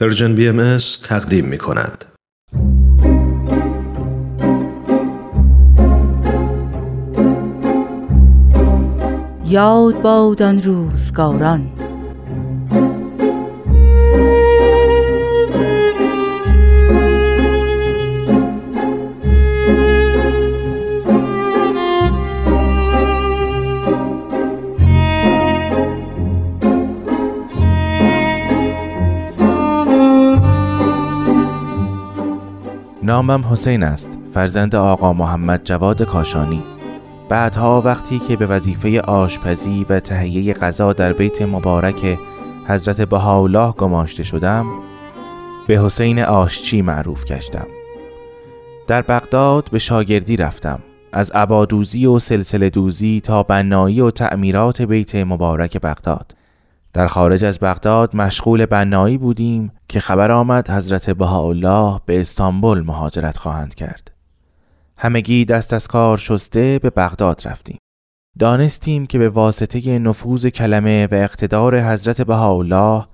پرژن بی ام تقدیم می کند. یاد باد روزگاران نامم حسین است فرزند آقا محمد جواد کاشانی. بعدها وقتی که به وظیفه آشپزی و تهیه غذا در بیت مبارک حضرت بهاءالله گماشته شدم به حسین آشچی معروف گشتم. در بغداد به شاگردی رفتم از عبادوزی و سلسله دوزی تا بنایی و تعمیرات بیت مبارک بغداد. در خارج از بغداد مشغول بنایی بودیم که خبر آمد حضرت بهاءالله به استانبول مهاجرت خواهند کرد. همگی دست از کار شسته به بغداد رفتیم. دانستیم که به واسطه نفوذ کلمه و اقتدار حضرت بهاءالله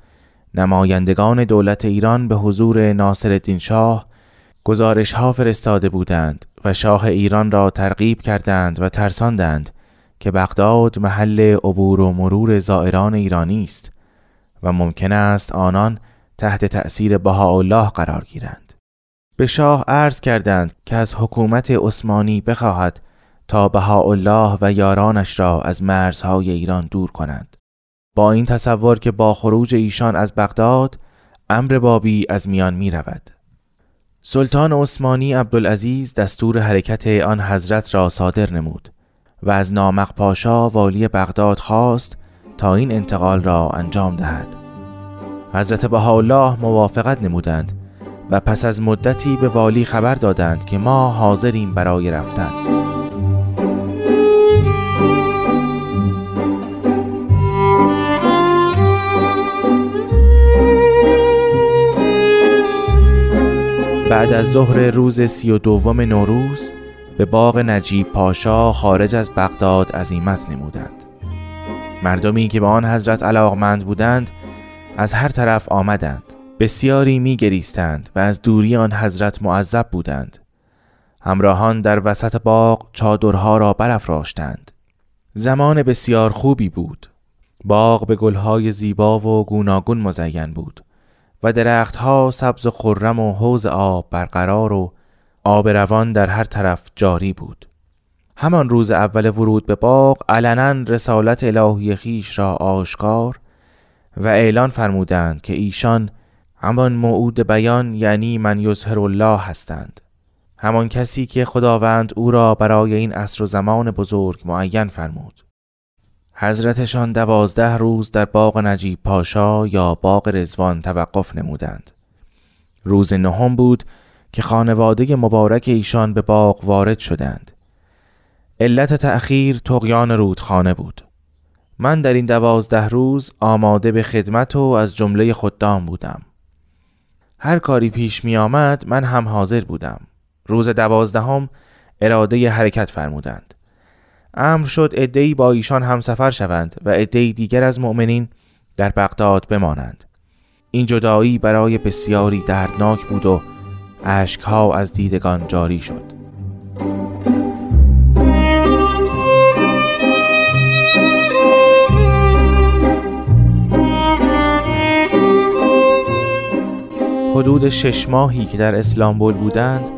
نمایندگان دولت ایران به حضور ناصر شاه گزارش ها فرستاده بودند و شاه ایران را ترغیب کردند و ترساندند که بغداد محل عبور و مرور زائران ایرانی است و ممکن است آنان تحت تأثیر بهاءالله قرار گیرند. به شاه عرض کردند که از حکومت عثمانی بخواهد تا بهاءالله و یارانش را از مرزهای ایران دور کنند. با این تصور که با خروج ایشان از بغداد امر بابی از میان می رود. سلطان عثمانی عبدالعزیز دستور حرکت آن حضرت را صادر نمود. و از نامق پاشا والی بغداد خواست تا این انتقال را انجام دهد. حضرت بهاءالله موافقت نمودند و پس از مدتی به والی خبر دادند که ما حاضریم برای رفتن. بعد از ظهر روز سی و دوم نوروز به باغ نجیب پاشا خارج از بغداد عظیمت نمودند. مردمی که به آن حضرت علاقمند بودند از هر طرف آمدند بسیاری می گریستند و از دوری آن حضرت معذب بودند. همراهان در وسط باغ چادرها را برافراشتند. زمان بسیار خوبی بود. باغ به گلهای زیبا و گوناگون مزین بود و درختها سبز و خرم و حوز آب برقرار و آب روان در هر طرف جاری بود. همان روز اول ورود به باغ علنا رسالت الهی خیش را آشکار و اعلان فرمودند که ایشان همان موعود بیان یعنی من یظهر الله هستند. همان کسی که خداوند او را برای این عصر و زمان بزرگ معین فرمود. حضرتشان دوازده روز در باغ نجیب پاشا یا باغ رزوان توقف نمودند. روز نهم بود که خانواده مبارک ایشان به باغ وارد شدند. علت تأخیر تقیان رودخانه بود. من در این دوازده روز آماده به خدمت و از جمله خدام بودم. هر کاری پیش می آمد من هم حاضر بودم. روز دوازدهم اراده حرکت فرمودند. امر شد ادهی با ایشان همسفر شوند و ادهی دیگر از مؤمنین در بغداد بمانند. این جدایی برای بسیاری دردناک بود و ها از دیدگان جاری شد. حدود شش ماهی که در اسلامبول بودند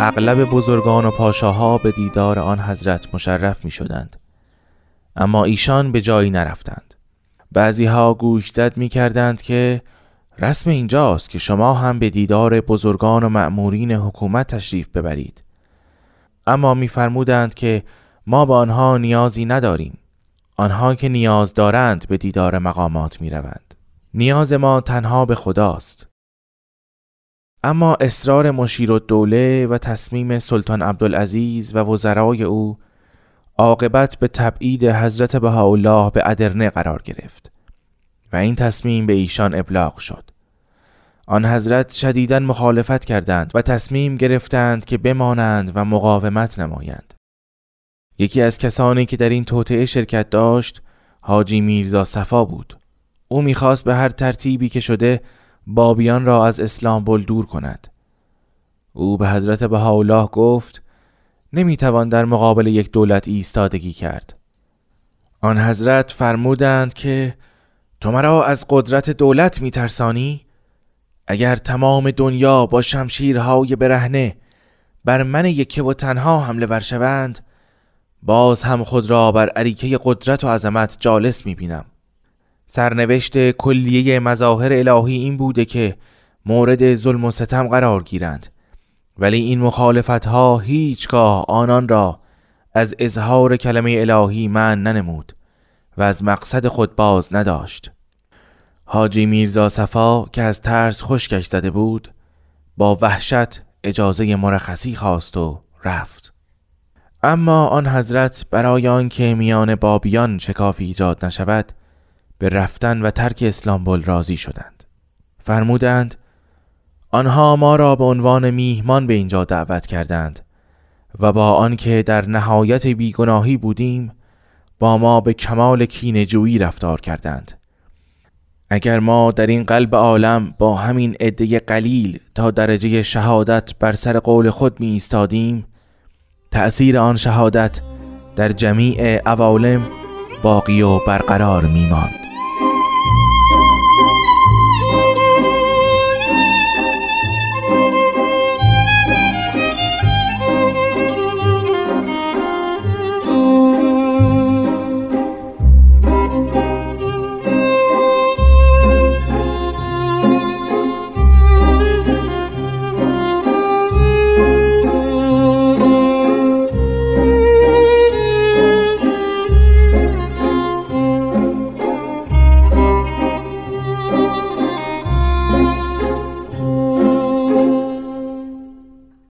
اغلب بزرگان و پاشاها به دیدار آن حضرت مشرف می شدند اما ایشان به جایی نرفتند. بعضی ها گوش زد می کردند که رسم اینجاست که شما هم به دیدار بزرگان و مأمورین حکومت تشریف ببرید. اما میفرمودند که ما به آنها نیازی نداریم. آنها که نیاز دارند به دیدار مقامات می روند. نیاز ما تنها به خداست. اما اصرار مشیر و دوله و تصمیم سلطان عبدالعزیز و وزرای او عاقبت به تبعید حضرت بهاءالله به ادرنه قرار گرفت. این تصمیم به ایشان ابلاغ شد. آن حضرت شدیدا مخالفت کردند و تصمیم گرفتند که بمانند و مقاومت نمایند. یکی از کسانی که در این توطعه شرکت داشت حاجی میرزا صفا بود. او می‌خواست به هر ترتیبی که شده بابیان را از اسلام دور کند. او به حضرت بهاءالله گفت نمی‌توان در مقابل یک دولت ایستادگی کرد. آن حضرت فرمودند که تو مرا از قدرت دولت میترسانی؟ اگر تمام دنیا با شمشیرهای برهنه بر من یکه و تنها حمله ور شوند باز هم خود را بر عریکه قدرت و عظمت جالس می‌بینم. سرنوشت کلیه مظاهر الهی این بوده که مورد ظلم و ستم قرار گیرند ولی این مخالفت ها هیچگاه آنان را از اظهار کلمه الهی من ننمود. و از مقصد خود باز نداشت. حاجی میرزا صفا که از ترس خشکش زده بود با وحشت اجازه مرخصی خواست و رفت. اما آن حضرت برای آنکه میان بابیان شکافی ایجاد نشود به رفتن و ترک اسلامبول راضی شدند. فرمودند آنها ما را به عنوان میهمان به اینجا دعوت کردند و با آنکه در نهایت بیگناهی بودیم با ما به کمال کینجویی رفتار کردند. اگر ما در این قلب عالم با همین عده قلیل تا درجه شهادت بر سر قول خود می ایستادیم تأثیر آن شهادت در جمیع عوالم باقی و برقرار می ماند